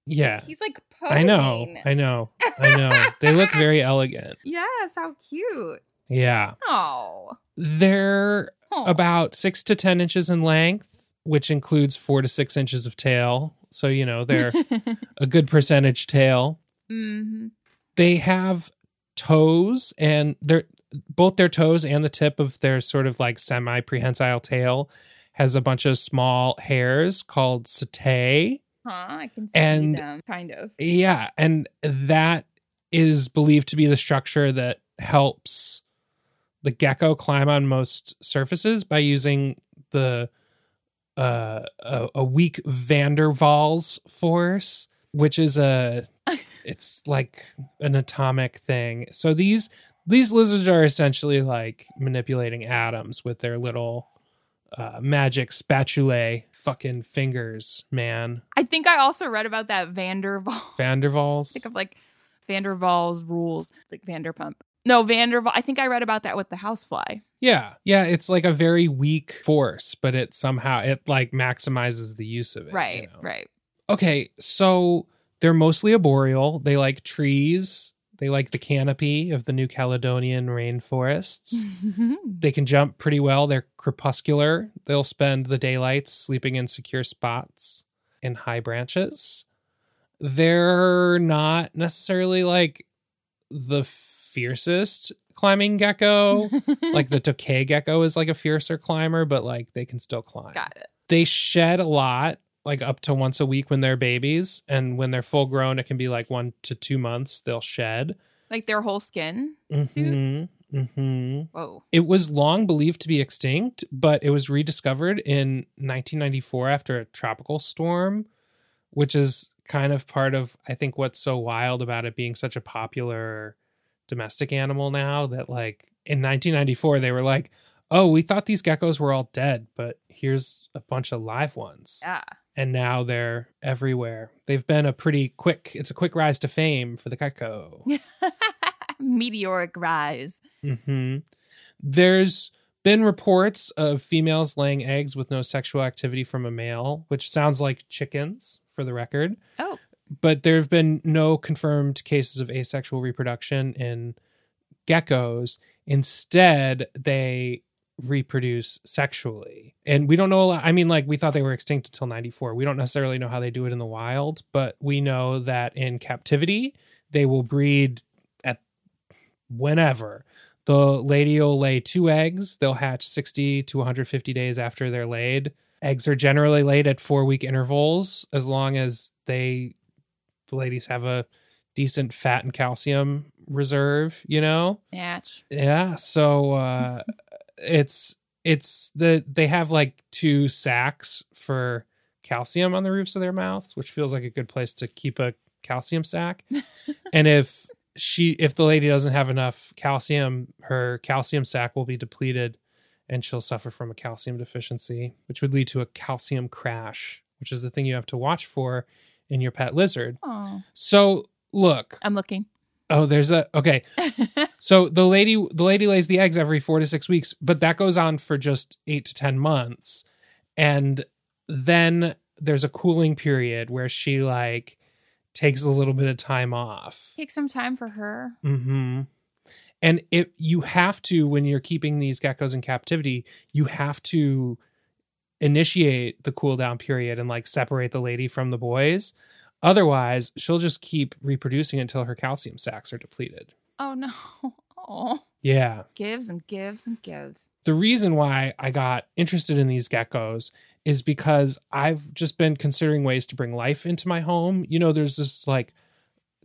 yeah. he's like posing. I know. I know. I know. they look [laughs] very elegant. Yes. How cute. Yeah. Oh. They're oh. about six to 10 inches in length, which includes four to six inches of tail. So, you know, they're [laughs] a good percentage tail. hmm They have toes and they're both their toes and the tip of their sort of like semi prehensile tail has a bunch of small hairs called setae. Huh. I can see And- them. Kind of. Yeah. And that is believed to be the structure that helps the gecko climb on most surfaces by using the uh, a, a weak van der Waals force, which is a [laughs] it's like an atomic thing. So these these lizards are essentially like manipulating atoms with their little uh, magic spatulae fucking fingers, man. I think I also read about that Vanderval. [laughs] Van der Waals. think of like Vanderval's rules, like Vanderpump. No, Vanderval. I think I read about that with the housefly. Yeah. Yeah, it's like a very weak force, but it somehow it like maximizes the use of it. you Right, know? right. Okay, so they're mostly arboreal. They like trees. They like the canopy of the New Caledonian rainforests. [laughs] they can jump pretty well. They're crepuscular. They'll spend the daylights sleeping in secure spots in high branches. They're not necessarily like the fiercest climbing gecko. [laughs] like the tokay gecko is like a fiercer climber, but like they can still climb Got it. they shed a lot like up to once a week when they're babies and when they're full grown it can be like one to two months they'll shed Like their whole skin. hmm hmm Whoa. it was long believed to be extinct but it was rediscovered in 1994 after a tropical storm which is kind of part of i think what's so wild about it being such a popular domestic animal now that like in 1994 they were like oh we thought these geckos were all dead but here's a bunch of live ones Yeah. And now they're everywhere. They've been a pretty quick, it's a quick rise to fame for the gecko. [laughs] Meteoric rise. hmm There's been reports of females laying eggs with no sexual activity from a male, which sounds like chickens for the record. Oh. But there have been no confirmed cases of asexual reproduction in geckos. Instead, they reproduce sexually. And we don't know a lot. I mean, like, we thought they were extinct until 94. We don't necessarily know how they do it in the wild, but we know that in captivity, they will breed at whenever. The lady will lay two eggs. They'll hatch 60 to 150 days after they're laid. Eggs are generally laid at four week intervals as long as they, the ladies have a decent fat and calcium reserve, you know? Natch. Yeah. So, uh, [laughs] it's, it's the, they have like two sacks for calcium on the roofs of their mouths, which feels like a good place to keep a calcium sack. [laughs] and if she, if the lady doesn't have enough calcium, her calcium sac will be depleted and she'll suffer from a calcium deficiency, which would lead to a calcium crash, which is the thing you have to watch for in your pet lizard. Oh. So, look, I'm looking. Oh, there's a okay. [laughs] So the lady the lady lays the eggs every 4 to 6 weeks, but that goes on for just 8 to 10 months. And then there's a cooling period where she like takes a little bit of time off. Take some time for her. Mhm. And if you have to when you're keeping these geckos in captivity, you have to initiate the cool down period and like separate the lady from the boys. Otherwise, she'll just keep reproducing until her calcium sacs are depleted. Oh no. [laughs] Oh. Yeah. Gives and gives and gives. the reason why I got interested in these geckos is because I've just been considering ways to bring life into my home. You know, there's this like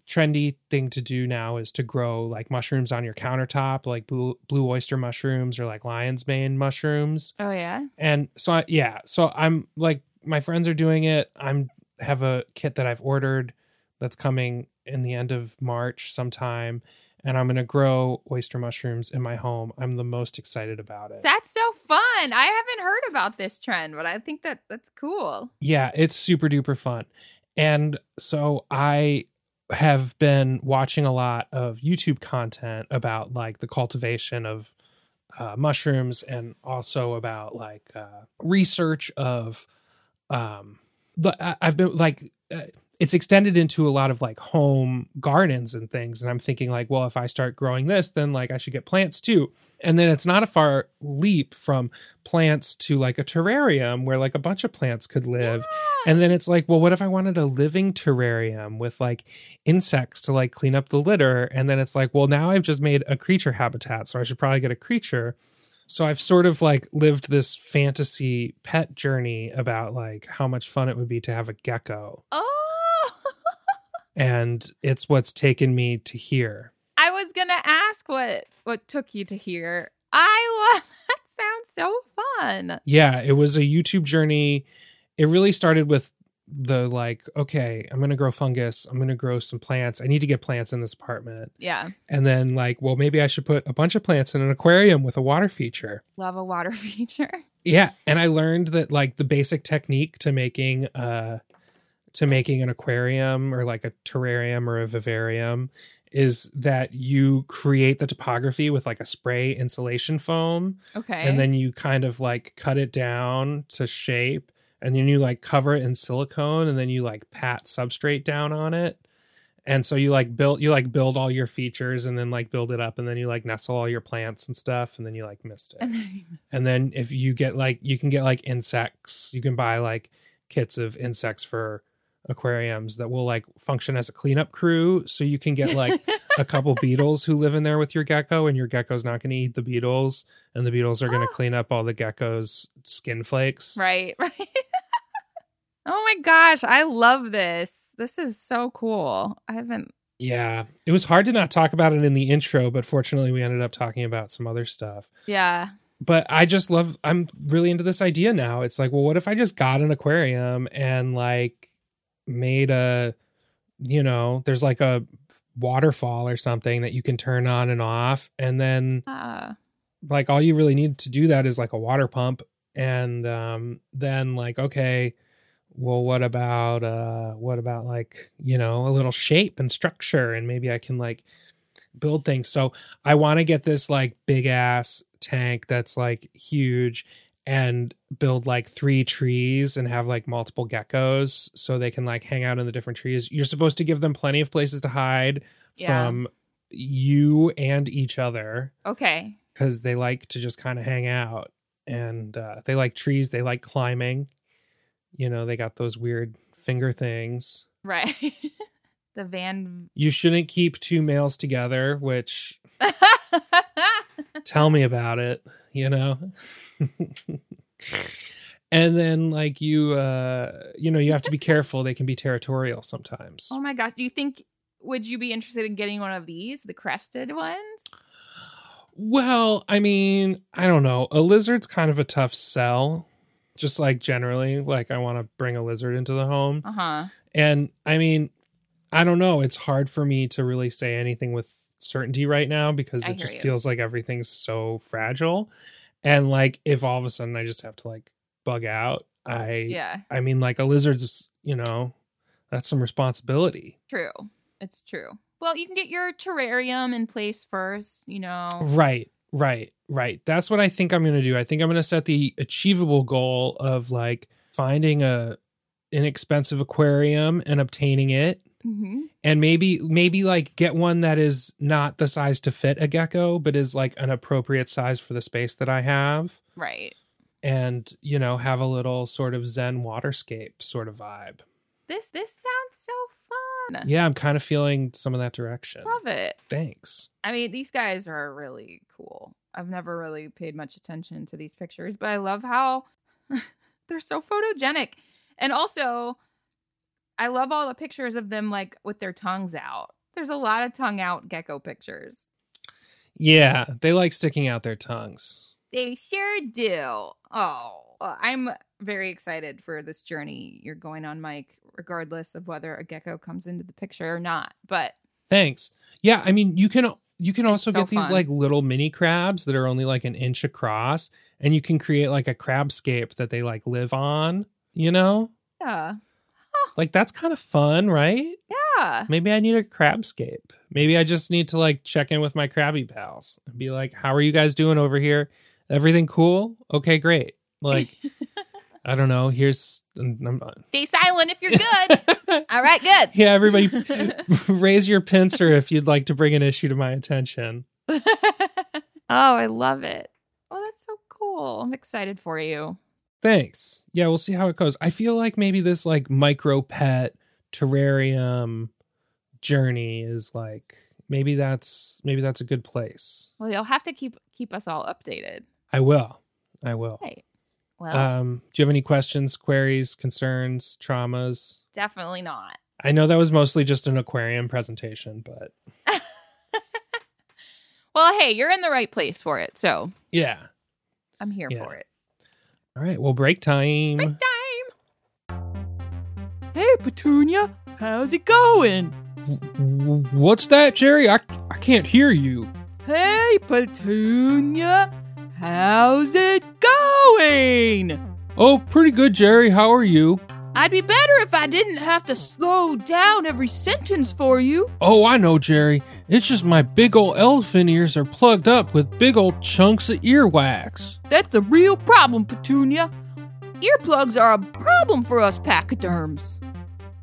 trendy thing to do now is to grow like mushrooms on your countertop, like blue, blue oyster mushrooms or like lion's mane mushrooms. Oh yeah. And so, I, yeah, so I'm like, my friends are doing it. I'm have a kit that I've ordered that's coming in the end of March sometime. And I'm going to grow oyster mushrooms in my home. I'm the most excited about it. That's so fun. I haven't heard about this trend, but I think that that's cool. Yeah, it's super duper fun. And so I have been watching a lot of YouTube content about like the cultivation of uh, mushrooms and also about like uh, research of um the I- I've been like uh, it's extended into a lot of like home gardens and things and I'm thinking like well if I start growing this then like I should get plants too and then it's not a far leap from plants to like a terrarium where like a bunch of plants could live and then it's like, well, what if I wanted a living terrarium with like insects to like clean up the litter? And then it's like, well, now I've just made a creature habitat, so I should probably get a creature. So I've sort of like lived this fantasy pet journey about like how much fun it would be to have a gecko. Oh. And it's what's taken me to here. I was gonna ask what what took you to here. I love [laughs] that sounds so fun. Yeah, it was a YouTube journey. It really started with the like, okay, I'm to grow fungus. I'm to grow some plants. I need to get plants in this apartment. Yeah. and then like well maybe i should put a bunch of plants in an aquarium with a water feature Love a water [laughs] feature. yeah and i learned that like the basic technique to making uh to making an aquarium or like a terrarium or a vivarium is that you create the topography with like a spray insulation foam. Okay. and then you kind of like cut it down to shape and then you like cover it in silicone and then you like pat substrate down on it. And so you like build you like build all your features and then like build it up and then you like nestle all your plants and stuff and then you like mist it. And then- if you get like you can get like insects. You can buy like kits of insects for aquariums that will like function as a cleanup crew so you can get like a [laughs] couple beetles who live in there with your gecko and your gecko's not going to eat the beetles and the beetles are going to Oh. clean up all the gecko's skin flakes right, [laughs] right. oh my gosh, I love this. This is so cool. I haven't yeah it was hard to not talk about it in the intro but fortunately we ended up talking about some other stuff yeah. but I just love I'm really into this idea now. It's like, well, what if I just got an aquarium and like made a you know, there's like a waterfall or something that you can turn on and off. And then Uh, like all you really need to do that is like a water pump. And um then like okay, well what about uh what about like, you know, a little shape and structure? And maybe I can like build things. So I want to get this like big ass tank that's like huge and build like three trees and have like multiple geckos so they can like hang out in the different trees. You're supposed to give them plenty of places to hide Yeah. from you and each other okay. because they like to just kind of hang out and uh, they like trees, they like climbing. You know, they got those weird finger things. Right. [laughs] the van You shouldn't keep two males together, which [laughs] tell me about it you know? And then like you uh you know you have to be careful. They can be territorial sometimes. Oh my gosh. Do you think would you be interested in getting one of these, the crested ones? well i mean i don't know. A lizard's kind of a tough sell. Just like generally like i want to bring a lizard into the home. Uh-huh. and i mean i don't know. It's hard for me to really say anything with certainty right now because I it just you. feels like everything's so fragile and like if all of a sudden i just have to like bug out oh, i Yeah, I mean, like a lizard's, you know, that's some responsibility. true. It's true. Well, you can get your terrarium in place first, you know. Right, right, right. That's what I think I'm going to do. I think I'm going to set the achievable goal of like finding a inexpensive aquarium and obtaining it hmm and maybe maybe like get one that is not the size to fit a gecko but is like an appropriate size for the space that I have Right. and you know have a little sort of zen waterscape sort of vibe. This this sounds so fun. Yeah, I'm kind of feeling some of that direction. Love it. Thanks. I mean, these guys are really cool. I've never really paid much attention to these pictures, but I love how [laughs] they're so photogenic. And also, I love all the pictures of them like with their tongues out. There's a lot of tongue out gecko pictures. Yeah, they like sticking out their tongues. They sure do. Oh, I'm very excited for this journey you're going on, Mike, regardless of whether a gecko comes into the picture or not. But Thanks. Yeah, I mean, you can you can also so get these fun. like little mini crabs that are only like an inch across, and you can create like a crabscape that they like live on. You know, yeah, like that's kind of fun, right? yeah. Maybe I need a crabscape. Maybe I just need to like check in with my crabby pals and be like, "How are you guys doing over here? Everything cool? Okay, great." Like, [laughs] I don't know. Here's I'm, Stay silent if you're good. [laughs] All right, good. yeah. Everybody, [laughs] raise your pincer if you'd like to bring an issue to my attention. oh, I love it. Oh, that's so cool. I'm excited for you. Thanks. Yeah, we'll see how it goes. I feel like maybe this like micro pet terrarium journey is like maybe that's maybe that's a good place. Well, you'll have to keep keep us all updated. I will. I will. Right. Well, Um, do you have any questions, queries, concerns, traumas? definitely not. I know that was mostly just an aquarium presentation, but [laughs] Well, hey, you're in the right place for it, so yeah. I'm here Yeah. for it. All right. Well, break time. Break time. Hey, Petunia, how's it going? W- What's that, Jerry? I, I can't hear you. Hey, Petunia, how's it going? Oh, pretty good, Jerry. How are you? I'd be better if I didn't have to slow down every sentence for you. Oh, I know, Jerry. It's just my big old elephant ears are plugged up with big old chunks of earwax. That's a real problem, Petunia. Earplugs are a problem for us pachyderms.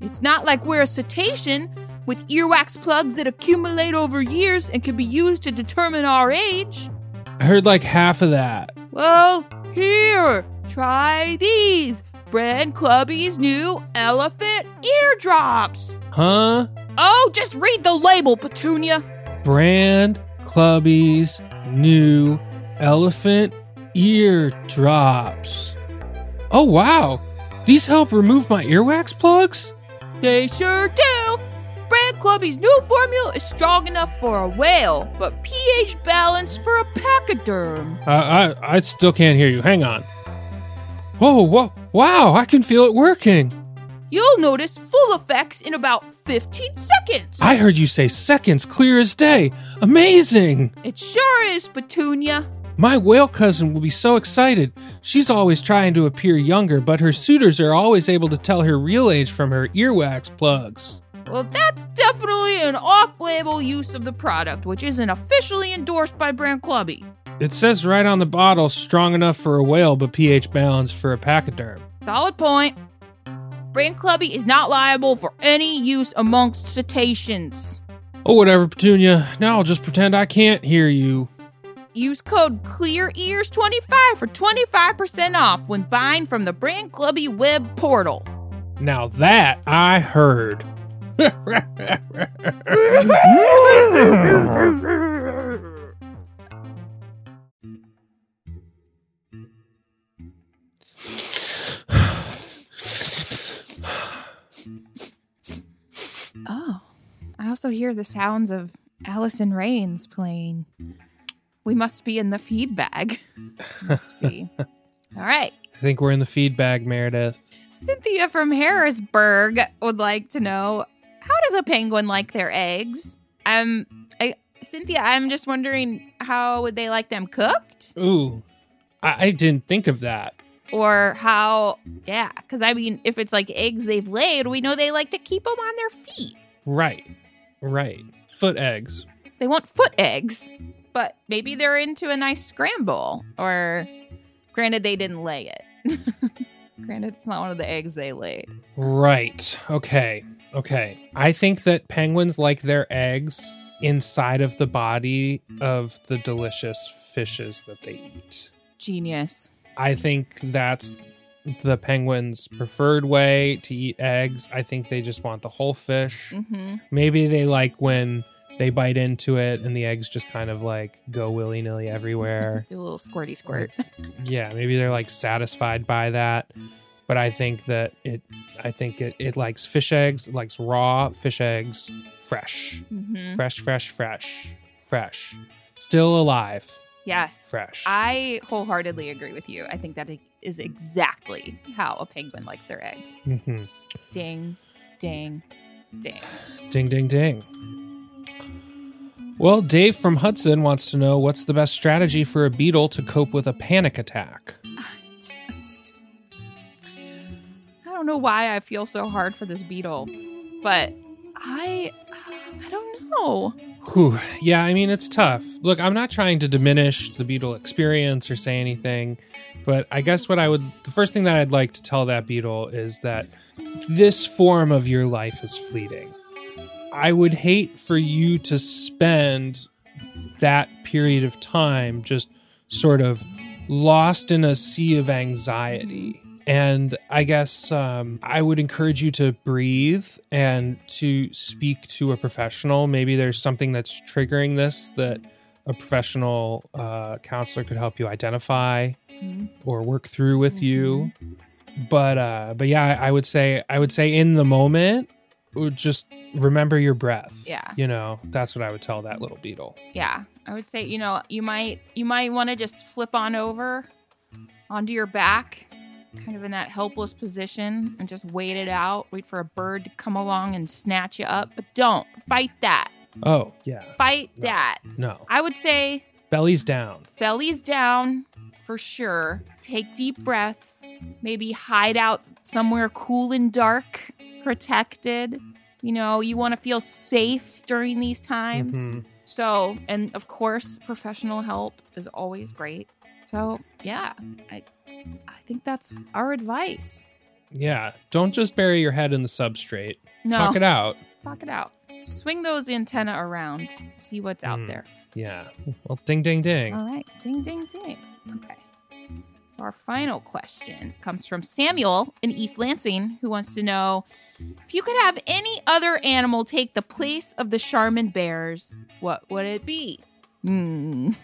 It's not like we're a cetacean with earwax plugs that accumulate over years and can be used to determine our age. I heard like half of that. Well, here, try these. Brand Clubby's new elephant eardrops. Huh? Oh, just read the label, Petunia. Brand Clubby's new elephant ear drops. Oh, wow. These help remove my earwax plugs? They sure do. Brand Clubby's new formula is strong enough for a whale, but pH balanced for a pachyderm. Uh, I, I still can't hear you. Hang on. Oh, whoa, wow, I can feel it working. You'll notice full effects in about 15 seconds. I heard you say seconds clear as day. Amazing. it sure is, Petunia. My whale cousin will be so excited. She's always trying to appear younger, but her suitors are always able to tell her real age from her earwax plugs. Well, that's definitely an off label use of the product, which isn't officially endorsed by Brand Clubby. It says right on the bottle strong enough for a whale, but pH balanced for a pachyderm. Solid point. Brand Clubby is not liable for any use amongst cetaceans. Oh, whatever, Petunia. Now I'll just pretend I can't hear you. Use code CLEAREARS25 for 25% off when buying from the Brand Clubby web portal. Now that I heard. [laughs] also hear the sounds of Allison Rains playing. We must be in the feed bag. Must be. [laughs] All right. I think we're in the feed bag, Meredith. Cynthia from Harrisburg would like to know how does a penguin like their eggs? Um, I, Cynthia, I'm just wondering how would they like them cooked, Ooh, I, I didn't think of that. or how? Yeah, because I mean, if it's like eggs they've laid, we know they like to keep them on their feet. Right. Right. Foot eggs. They want foot eggs, but maybe they're into a nice scramble. Or, granted, they didn't lay it. [laughs] granted, it's not one of the eggs they laid. Right. Okay. Okay. I think that penguins like their eggs inside of the body of the delicious fishes that they eat. Genius. I think that's the penguins' preferred way to eat eggs. I think they just want the whole fish. Mm-hmm. Maybe they like when they bite into it and the eggs just kind of like go willy nilly everywhere. [laughs] Do a little squirty squirt. yeah, maybe they're like satisfied by that. But I think that it, I think it, it likes fish eggs, it likes raw fish eggs, fresh, Mm-hmm. fresh, fresh, fresh, fresh, still alive, Yes. fresh. I wholeheartedly agree with you. I think that is exactly how a penguin likes their eggs. hmm Ding, ding, ding. Ding, ding, ding. Well, Dave from Hudson wants to know what's the best strategy for a beetle to cope with a panic attack. [laughs] I just, I don't know why I feel so hard for this beetle, but I, I don't know. Whew. Yeah, I mean, it's tough. Look, I'm not trying to diminish the beetle experience or say anything, but I guess what I would, the first thing that I'd like to tell that beetle is that this form of your life is fleeting. I would hate for you to spend that period of time just sort of lost in a sea of anxiety. And I guess um, I would encourage you to breathe and to speak to a professional. Maybe there's something that's triggering this that a professional uh, counselor could help you identify Mhm. or work through with you. But uh, but yeah, I I would say I would say in the moment, just remember your breath. Yeah. you know that's what I would tell that little beetle. Yeah, I would say you know you might you might want to just flip on over onto your back, kind of in that helpless position, and just wait it out. Wait for a bird to come along and snatch you up, but don't fight that. Oh yeah, Fight No. that. no I would say belly's down. belly's down for sure. Take deep breaths. Maybe hide out somewhere cool and dark, protected. You know, you want to feel safe during these times. Mhm. So, and of course, professional help is always great. So, yeah, I I think that's our advice. Yeah, don't just bury your head in the substrate. No, Talk it out. talk it out. Swing those antenna around. See what's out Mm. there. Yeah. Well, ding, ding, ding. All right. Ding, ding, ding. Okay. So our final question comes from Samuel in East Lansing, who wants to know if you could have any other animal take the place of the Charmin bears, what would it be? Hmm. [laughs]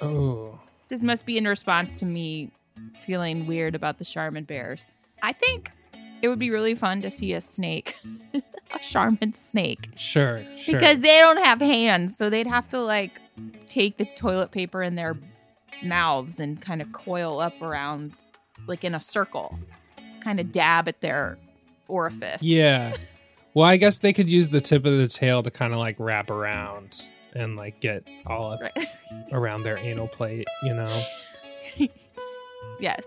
Oh, this must be in response to me feeling weird about the Charmin bears. I think it would be mm. really fun to see a snake, [laughs] a Charmin snake. sure, sure. because they don't have hands so they'd have to like take the toilet paper in their mouths and kind of coil up around like in a circle kind of dab at their orifice yeah. [laughs] Well, I guess they could use the tip of the tail to kind of like wrap around and like get all up Right. [laughs] around their anal plate, you know? yes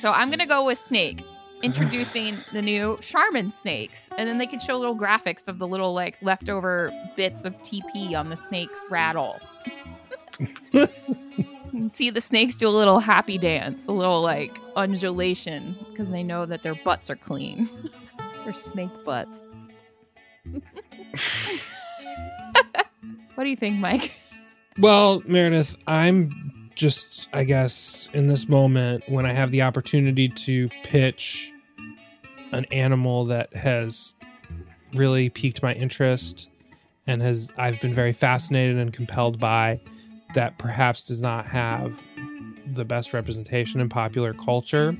so i'm gonna go with snake [laughs] introducing the new charmin snakes and then they could show little graphics of the little like leftover bits of tp on the snake's rattle [laughs] see the snakes do a little happy dance, a little like undulation, because they know that their butts are clean. [laughs] They're snake butts. what do you think, Mike? Well, Meredith, I'm just, I guess, in this moment when I have the opportunity to pitch an animal that has really piqued my interest and has I've been very fascinated and compelled by that perhaps does not have the best representation in popular culture.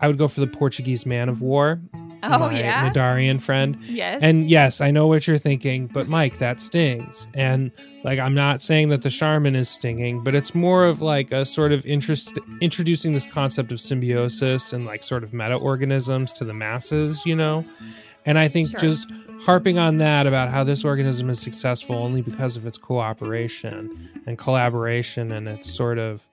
I would go for the Portuguese man of war. Oh my yeah, Cnidarian friend. yes, And yes, I know what you're thinking, but Mike, that stings. And like, I'm not saying that the Charmin is stinging, but it's more of like a sort of interest, introducing this concept of symbiosis and like sort of meta organisms to the masses, you know? And I think Sure. just harping on that about how this organism is successful only because of its cooperation and collaboration and its sort of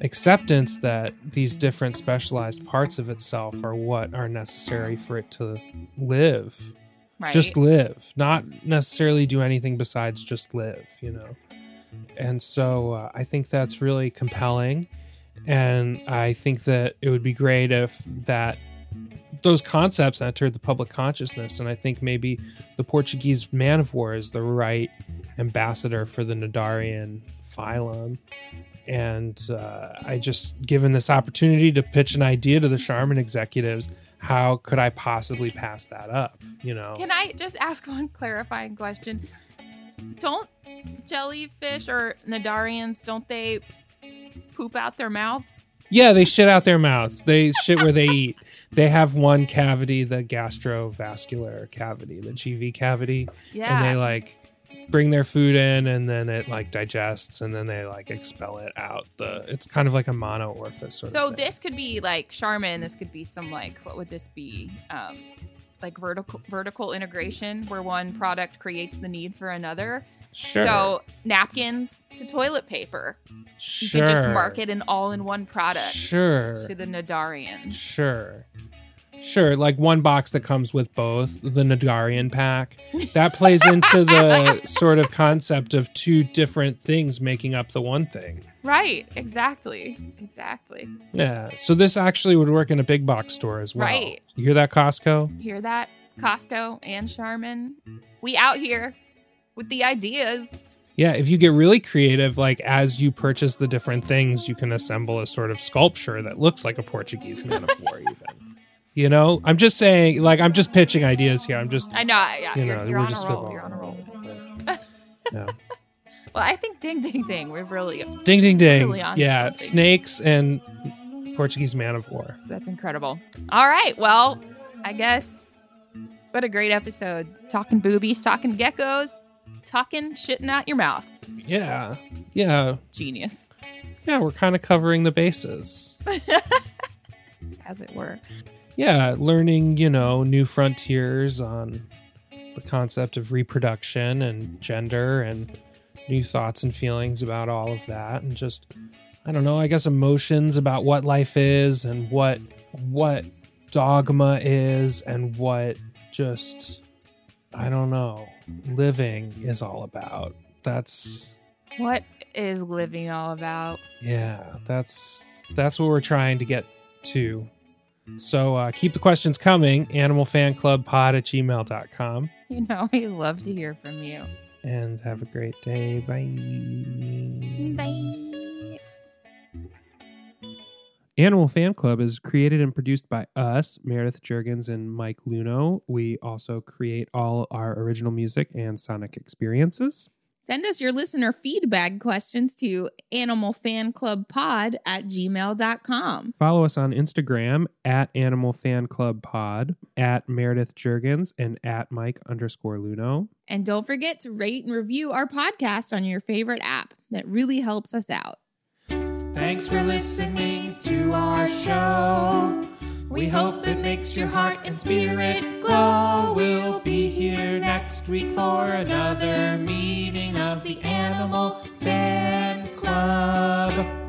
acceptance that these different specialized parts of itself are what are necessary for it to live. Right. just live not necessarily do anything besides just live you know? And so uh, i think that's really compelling and i think that it would be great if that those concepts entered the public consciousness and i think maybe the portuguese man of war is the right ambassador for the cnidarian phylum and uh, i just given this opportunity to pitch an idea to the charmin executives how could i possibly pass that up you know Can I just ask one clarifying question? Don't jellyfish or Cnidarians don't they poop out their mouths? Yeah, they shit out their mouths. They shit where they eat. They have one cavity, the gastrovascular cavity, the GV cavity, Yeah. and they like bring their food in and then it like digests and then they like expel it out. The it's kind of like a mono orifice sort so this could be like Charmin. This could be some like what would this be? Um, like vertical vertical integration where one product creates the need for another. sure. So napkins to toilet paper. Sure. You can just market an all-in-one product Sure. to the Cnidarian. Sure. Sure, like one box that comes with both the Cnidarian pack. That plays into the [laughs] sort of concept of two different things making up the one thing. Right. Exactly. Exactly. Yeah. So this actually would work in a big box store as well. Right. You hear that, Costco? Hear that? Costco and Charmin. We out here with the ideas. Yeah. If you get really creative, like as you purchase the different things, you can assemble a sort of sculpture that looks like a Portuguese man of war, [laughs] even. You know, I'm just saying, like, I'm just pitching ideas here. I'm just, I know. Yeah, you you're, know, you're we're on just a roll. You're on a roll. [laughs] yeah. [laughs] Well, I think ding, ding, ding. We're really Ding, ding, ding. Really yeah. something. Snakes and Portuguese man of war. that's incredible. All right. Well, I guess what a great episode. Talking boobies, talking geckos, talking shitting out your mouth. Yeah. Yeah. Genius, Yeah. We're kind of covering the bases. [laughs] as it were. Yeah, learning, you know, new frontiers on the concept of reproduction and gender and new thoughts and feelings about all of that and just I don't know, I guess emotions about what life is and what what dogma is and what just I don't know, living is all about. That's What is living all about? yeah, that's that's what we're trying to get to. So uh, keep the questions coming. Animalfanclubpod at gmail.com. You know, we love to hear from you. And have a great day. Bye. Bye. Animal Fan Club is created and produced by us, Meredith Jurgens and Mike Luno. We also create all our original music and sonic experiences. Send us your listener feedback questions to animalfanclubpod at gmail.com. Follow us on Instagram at Animal Fan Club Pod, at Meredith Jurgens, and at Mike underscore Luno. And don't forget to rate and review our podcast on your favorite app. That really helps us out. Thanks for listening to our show. We hope it makes your heart and spirit glow. We'll be here next week for another meeting of the Animal Fan Club.